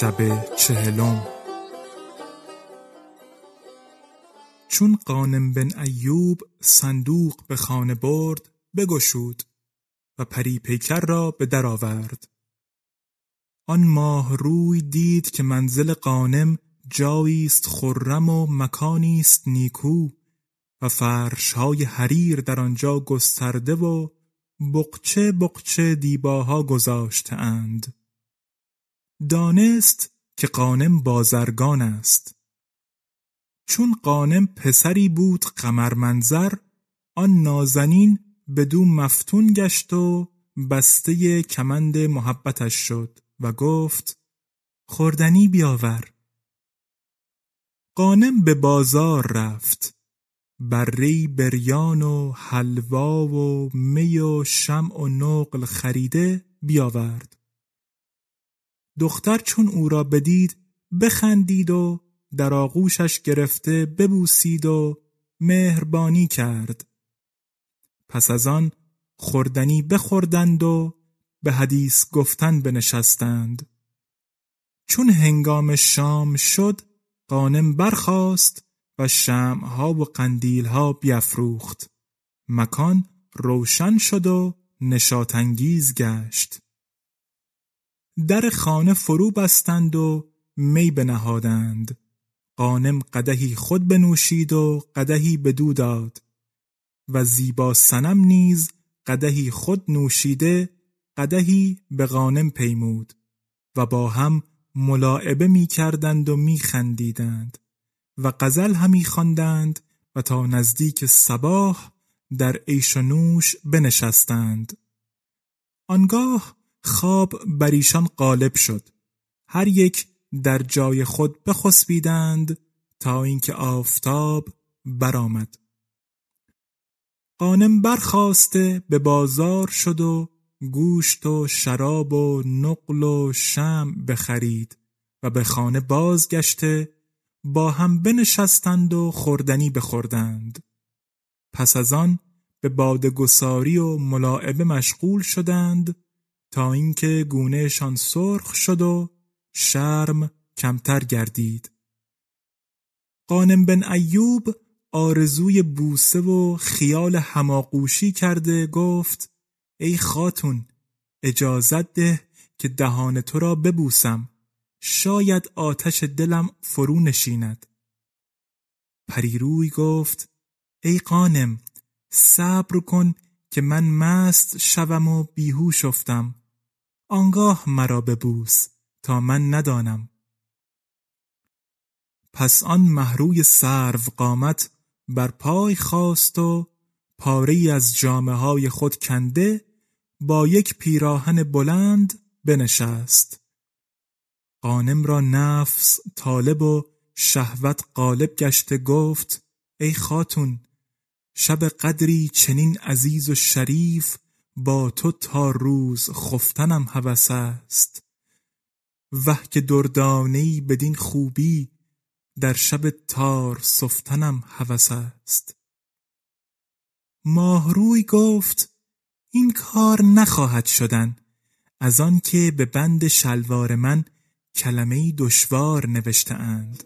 شب چهلم. چون قانم بن ایوب صندوق به خانه برد بگشود و پری پیکر را به در آورد. آن ماه روی دید که منزل قانم جایی است خرم و مکانی است نیکو و فرشهای حریر در آنجا گسترده و بقچه بقچه دیباها گذاشته اند. دانست که قانم بازرگان است. چون قانم پسری بود قمر منظر آن نازنین بدو مفتون گشت و بسته کمند محبتش شد و گفت خوردنی بیاور. قانم به بازار رفت. بری بریان و حلوا و می و شمع و نقل خریده بیاورد. دختر چون او را بدید بخندید و در آغوشش گرفته ببوسید و مهربانی کرد. پس از آن خوردنی بخوردند و به حدیث گفتن بنشستند. چون هنگام شام شد قانم برخاست و شمعها و قندیلها بیافروخت مکان روشن شد و نشاطانگیز گشت. در خانه فرو بستند و می بنهادند. قانم قدهی خود بنوشید و قدهی بدو داد. و زیبا سنم نیز قدهی خود نوشیده قدهی به غانم پیمود. و با هم ملاعبه می کردند و می خندیدند. و غزل همی خواندند و تا نزدیک صباح در عیش و نوش بنشستند. آنگاه خواب بر ایشان غالب شد. هر یک در جای خود بخسبیدند تا اینکه آفتاب برآمد. قانم برخواسته به بازار شد و گوشت و شراب و نقل و شم بخرید و به خانه بازگشته با هم بنشستند و خوردنی بخوردند. پس از آن به بادگساری و ملاعبه مشغول شدند تا اینکه گونهشان سرخ شد و شرم کمتر گردید. قانم بن ایوب آرزوی بوسه و خیال هماغوشی کرده گفت ای خاتون اجازت ده که دهان تو را ببوسم. شاید آتش دلم فرو نشیند. پریروی گفت ای قانم صبر کن که من مست شوم و بیهوش افتم. آنگاه مرا ببوس تا من ندانم. پس آن محروی سرو قامت بر پای خواست و پاره از جامعه های خود کنده با یک پیراهن بلند بنشست. قانم را نفس طالب و شهوت غالب گشته گفت ای خاتون شب قدری چنین عزیز و شریف با تو تا روز خفتنم هوس است. وه که دردانهای بدین خوبی در شب تار سفتنم هوس است. ماهروی گفت این کار نخواهد شدن. از آنکه به بند شلوار من کلمه دشوار نوشته اند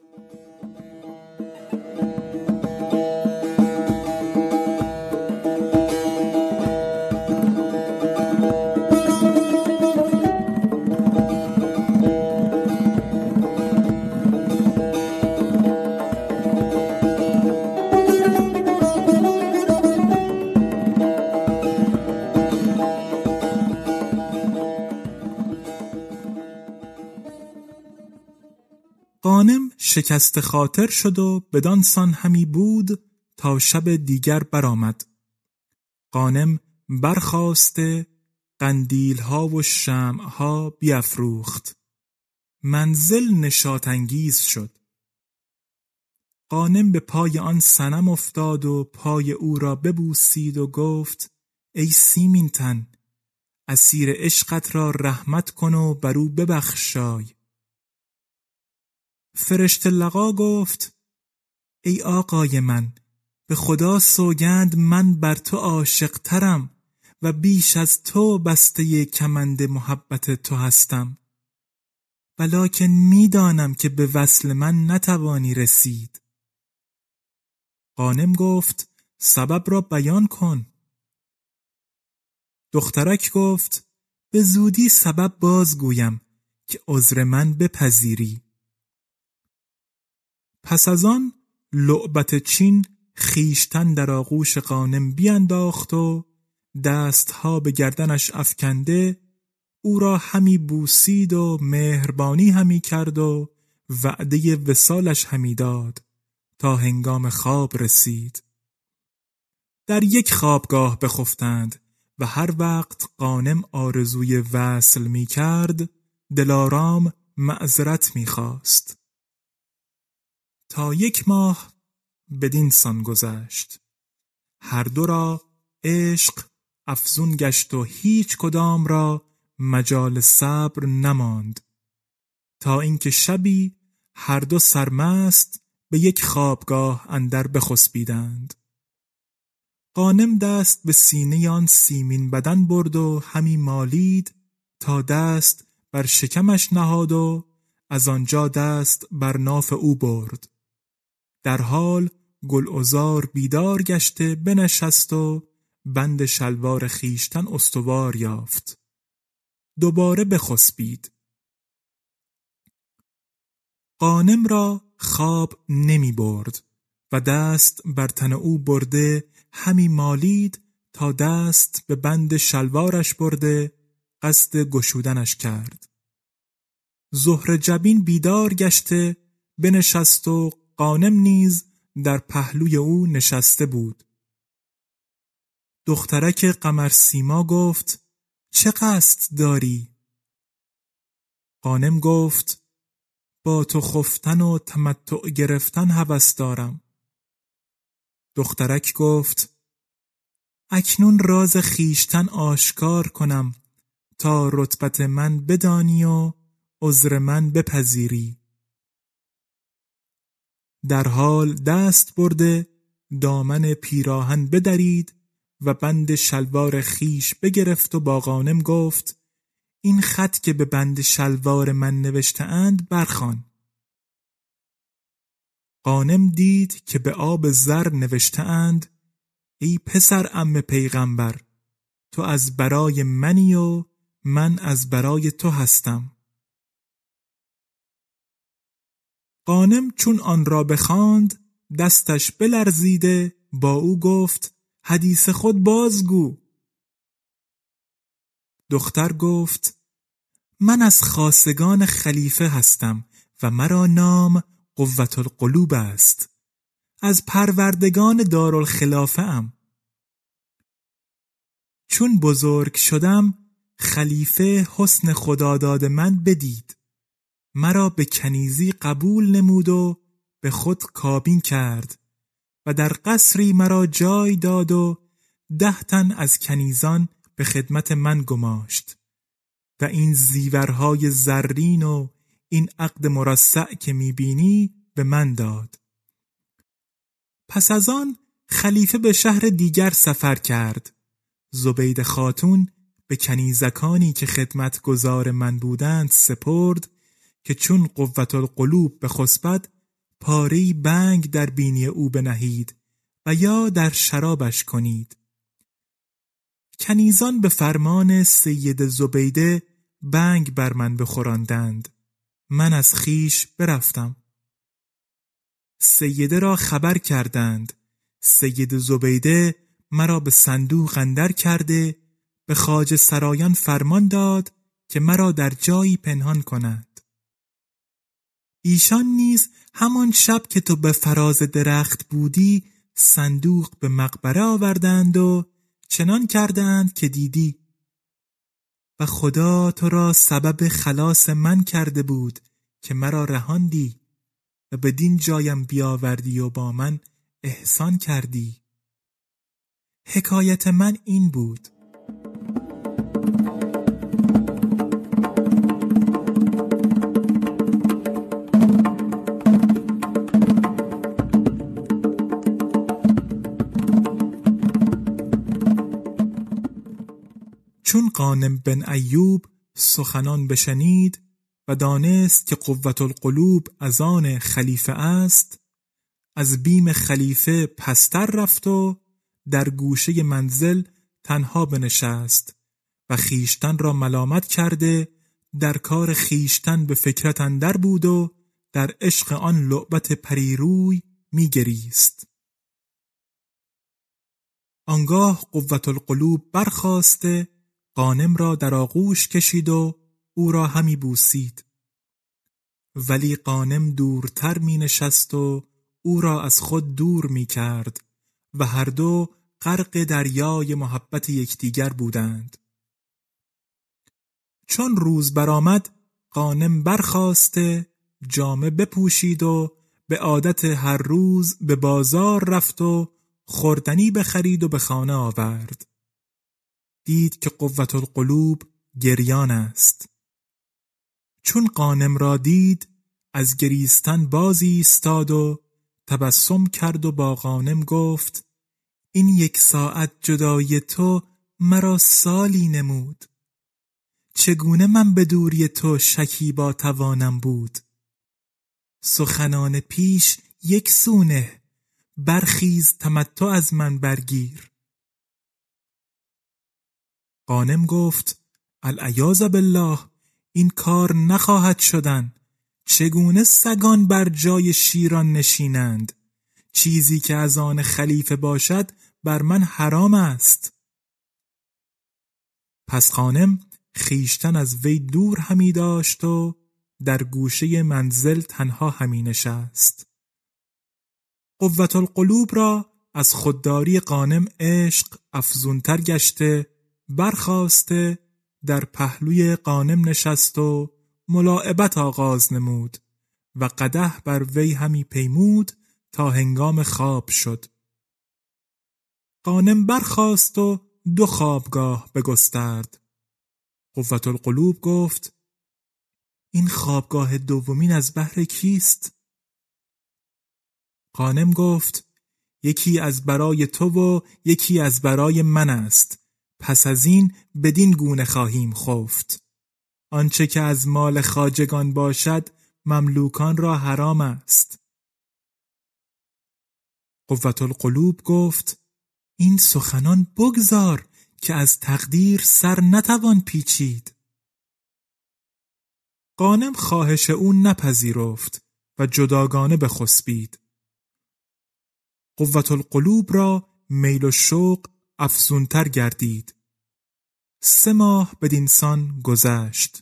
شکست خاطر شد و بدانسان همی بود تا شب دیگر برآمد. قانم برخواسته قندیل ها و شمع ها بیافروخت منزل نشاط انگیز شد. قانم به پای آن سنم افتاد و پای او را ببوسید و گفت ای سیمین تن اسیر عشقت را رحمت کن و بر او ببخشای. فرشت لقا گفت ای آقای من به خدا سوگند من بر تو عاشق ترم و بیش از تو بسته کمند محبت تو هستم. ولیکن می‌دانم که به وصل من نتوانی رسید. قانم گفت سبب را بیان کن. دخترک گفت به زودی سبب بازگویم که عذر من بپذیری. پس از آن لعبت چین خیشتن در آغوش قانم بینداخت و دستها به گردنش افکنده او را همی بوسید و مهربانی همی کرد و وعده وسالش همی داد تا هنگام خواب رسید در یک خوابگاه بخفتند و هر وقت قانم آرزوی وصل می کرد دلارام معذرت می خواست. تا یک ماه بدین سان گذشت. هر دو را عشق افزون گشت و هیچ کدام را مجال صبر نماند. تا اینکه شبی هر دو سرمست به یک خوابگاه اندر بخسبیدند. قانم دست به سینه آن سیمین بدن برد و همی مالید تا دست بر شکمش نهاد و از آنجا دست بر ناف او برد. در حال گلعزار بیدار گشته بنشست و بند شلوار خیشتن استوار یافت. دوباره بخسبید. قانم را خواب نمی برد و دست بر تن او برده همی مالید تا دست به بند شلوارش برده قصد گشودنش کرد. زهر جبین بیدار گشته بنشست و قانم نیز در پهلوی او نشسته بود. دخترک قمر سیما گفت چه قصد داری؟ قانم گفت با تو خفتن و تمتع گرفتن هوس دارم. دخترک گفت اکنون راز خیشتن آشکار کنم تا رتبت من بدانی و عذر من بپذیری. در حال دست برده دامن پیراهن بدرید و بند شلوار خیش بگرفت و با غانم گفت این خط که به بند شلوار من نوشته اند برخان قانم دید که به آب زر نوشته اند ای پسر ام پیغمبر تو از برای منی و من از برای تو هستم. قانم چون آن را بخواند دستش بلرزیده با او گفت حدیث خود بازگو. دختر گفت من از خاصگان خلیفه هستم و مرا نام قوت القلوب است. از پروردگان دارالخلافه ام. چون بزرگ شدم خلیفه حسن خداداد من بدید. مرا به کنیزی قبول نمود و به خود کابین کرد و در قصری مرا جای داد و ده تن از کنیزان به خدمت من گماشت و این زیورهای زرین و این عقد مرصع که می‌بینی به من داد. پس از آن خلیفه به شهر دیگر سفر کرد. زبید خاتون به کنیزکانی که خدمت گذار من بودند سپرد که چون قوت القلوب به خسبت پاری بنگ در بینی او بنهید و یا در شرابش کنید. کنیزان به فرمان سید زبیده بنگ بر من بخوراندند. من از خیش برفتم. سیده را خبر کردند. سید زبیده مرا به صندوق اندر کرده به خاج سرایان فرمان داد که مرا در جایی پنهان کند. ایشان نیز همان شب که تو به فراز درخت بودی صندوق به مقبره آوردند و چنان کردند که دیدی. و خدا تو را سبب خلاص من کرده بود که مرا رهاندی و بدین جایم بیاوردی و با من احسان کردی. حکایت من این بود چون قانم بن ایوب سخنان بشنید و دانست که قوت القلوب از آن خلیفه است از بیم خلیفه پستر رفت و در گوشه منزل تنها بنشست و خیشتن را ملامت کرده در کار خیشتن به فکرت اندر بود و در عشق آن لعبت پریروی میگریست. آنگاه قوت القلوب برخواسته قانم را در آغوش کشید و او را همی بوسید. ولی قانم دورتر می نشست و او را از خود دور می کرد و هر دو غرق دریای محبت یکدیگر بودند. چون روز برآمد قانم برخواسته جامه بپوشید و به عادت هر روز به بازار رفت و خوردنی بخرید و به خانه آورد. دید که قوت القلوب گریان است. چون قانم را دید از گریستن بازی ایستاد و تبسم کرد و با قانم گفت این یک ساعت جدای تو مرا سالی نمود. چگونه من به دوری تو شکی با توانم بود؟ سخنان پیش یک سونه برخیز تمتع از من برگیر. قانم گفت العیاذ بالله این کار نخواهد شدن. چگونه سگان بر جای شیران نشینند؟ چیزی که از آن خلیفه باشد بر من حرام است. پس خانم خیشتن از وی دور همی داشت و در گوشه منزل تنها همی نشست. قوت القلوب را از خودداری قانم عشق افزونتر گشته برخواسته در پهلوی قانم نشست و ملاعبت آغاز نمود و قده بر وی همی پیمود تا هنگام خواب شد. قانم برخاست و دو خوابگاه بگسترد. قوت القلوب گفت این خوابگاه دومین از بهر کیست؟ قانم گفت یکی از برای تو و یکی از برای من است. پس از این بدین گونه خواهیم خفت. آنچه که از مال خاجگان باشد مملوکان را حرام است. قوت القلوب گفت این سخنان بگذار که از تقدیر سر نتوان پیچید. قانم خواهش او نپذیرفت و جداگانه بخسبید. قوت القلوب را میل و شوق افزونتر گردید. سه ماه بدینسان گذشت.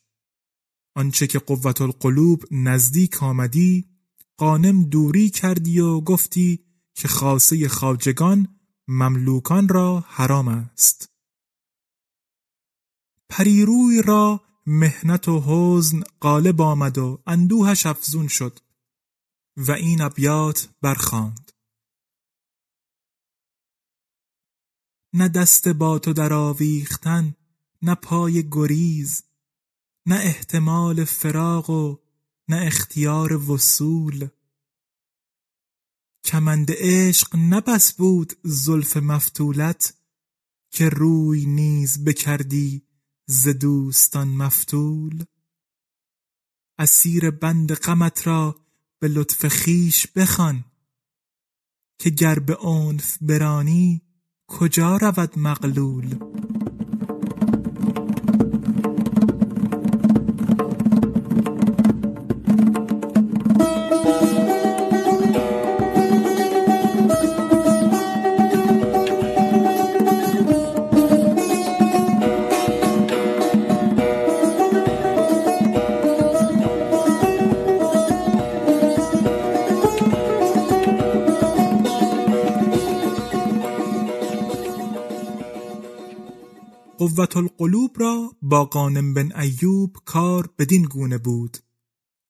آنچه که قوت القلوب نزدیک آمدی قانم دوری کردی و گفتی که خاصه خاجگان مملوکان را حرام است. پریروی را مهنت و حزن غالب آمد و اندوهش افزون شد و این ابیات برخاند. نه دست با تو در آویختن نه پای گریز نه احتمال فراغ و نه اختیار وصول. کمند عشق نبس بود زلف مفتولت که روی نیز بکردی ز دوستان مفتول. اسیر بند غمت را به لطف خیش بخوان که گر به عنف برانی کجا رود مغلول؟ قوت القلوب را با قانم بن ایوب کار بدین گونه بود.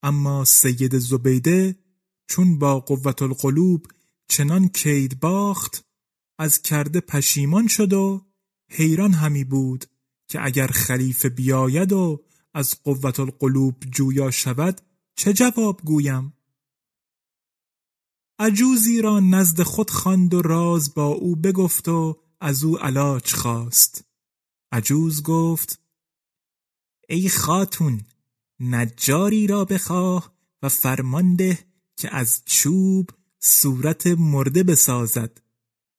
اما سید زبیده چون با قوت القلوب چنان کید باخت از کرده پشیمان شد و حیران همی بود که اگر خلیفه بیاید و از قوت القلوب جویا شود چه جواب گویم؟ عجوزی را نزد خود خواند و راز با او بگفت و از او علاج خواست. عجوز گفت ای خاتون نجاری را بخواه و فرمانده که از چوب صورت مرده بسازد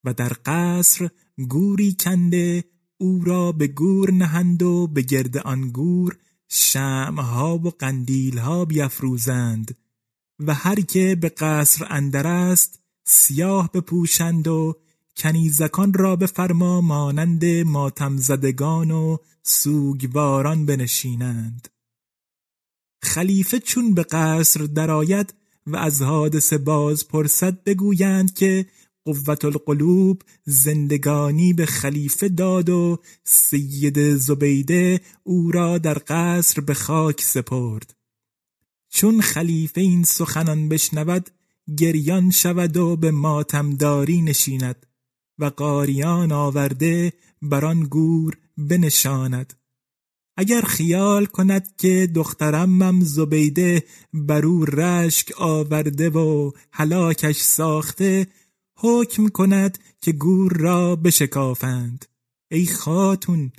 و در قصر گوری کنده او را به گور نهند و به گرد آن گور شمها و قندیلها بیافروزند و هر که به قصر اندر است سیاه بپوشند و کنیزکان را بفرما مانند ماتم زدگان و سوگواران بنشینند. خلیفه چون به قصر درآید و از حادثه باز پرسد بگویند که قوت القلوب زندگانی به خلیفه داد و سید زبیده او را در قصر به خاک سپرد. چون خلیفه این سخنان بشنود گریان شود و به ماتمداری نشیند. و قاریان آورده بر آن گور بنشاند. اگر خیال کند که دخترمم زبیده بر او رشک آورده و هلاکش ساخته حکم کند که گور را بشکافند. ای خاتون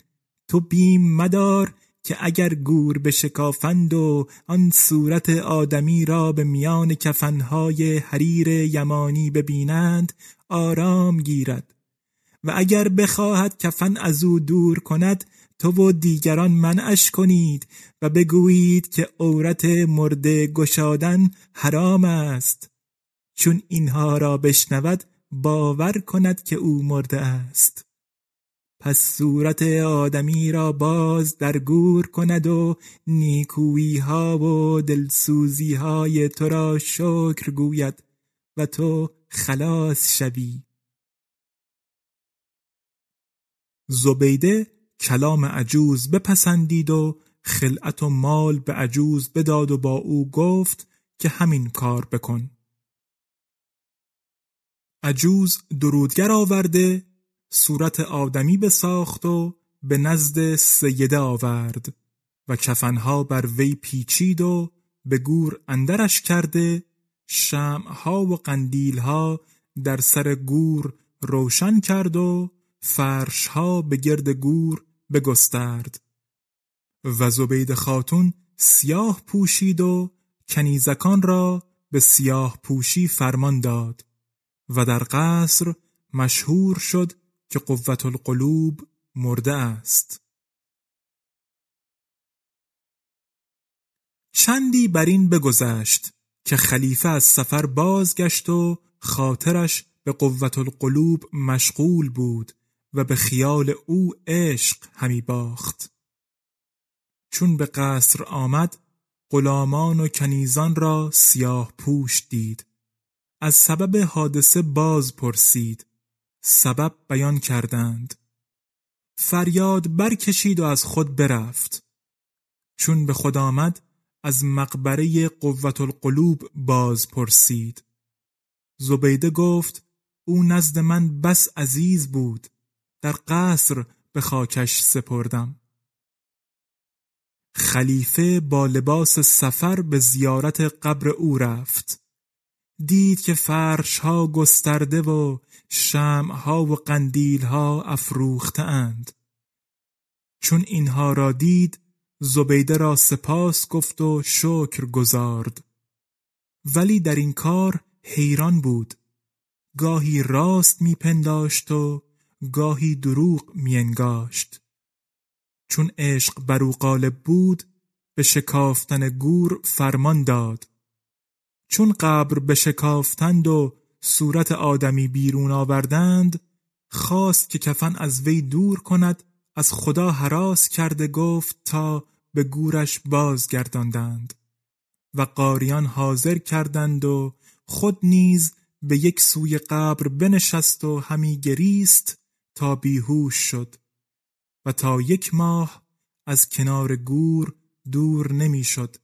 تو بیم مدار که اگر گور بشکافند و آن صورت آدمی را به میان کفنهای حریر یمانی ببینند آرام گیرد. و اگر بخواهد کفن از او دور کند تو و دیگران منعش کنید و بگویید که عورت مرده گشادن حرام است. چون اینها را بشنود باور کند که او مرده است. پس صورت آدمی را باز در گور کند و نیکویی ها و دلسوزی های تو را شکر گوید و تو خلاص شوی. زبیده کلام عجوز بپسندید و خلعت و مال به عجوز بداد و با او گفت که همین کار بکن. عجوز درودگر آورده صورت آدمی بساخت و به نزد سیده آورد و کفنها بر وی پیچید و به گور اندرش کرده شمعها و قندیلها در سر گور روشن کرد و فرشها به گرد گور بگسترد. و زبید خاتون سیاه پوشید و کنیزکان را به سیاه پوشی فرمان داد و در قصر مشهور شد که قوت القلوب مرده است. چندی بر این بگذشت. که خلیفه از سفر بازگشت و خاطرش به قوت القلوب مشغول بود و به خیال او عشق همی باخت. چون به قصر آمد غلامان و کنیزان را سیاه پوش دید. از سبب حادثه باز پرسید. سبب بیان کردند. فریاد برکشید و از خود برفت. چون به خود آمد از مقبره قوت القلوب باز پرسید. زبیده گفت او نزد من بس عزیز بود در قصر به خاکش سپردم. خلیفه با لباس سفر به زیارت قبر او رفت. دید که فرش ها گسترده و شمع ها و قندیل ها افروخته اند چون اینها را دید زبیده را سپاس گفت و شکر گذارد ولی در این کار حیران بود. گاهی راست میپنداشت و گاهی دروغ مینگاشت. چون عشق بر او غالب بود به شکافتن گور فرمان داد. چون قبر به شکافتند و صورت آدمی بیرون آوردند خواست که کفن از وی دور کند از خدا حراس کرده گفت تا به گورش بازگرداندند و قاریان حاضر کردند و خود نیز به یک سوی قبر بنشست و همی گریست تا بیهوش شد و تا یک ماه از کنار گور دور نمی‌شد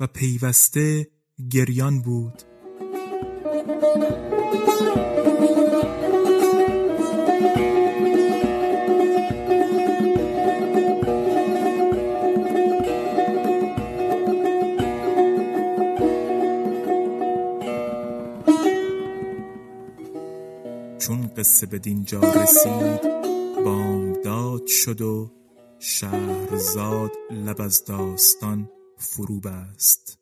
و پیوسته گریان بود. قصه به دینجا رسید بامداد شد و شهرزاد لب از داستان فرو بست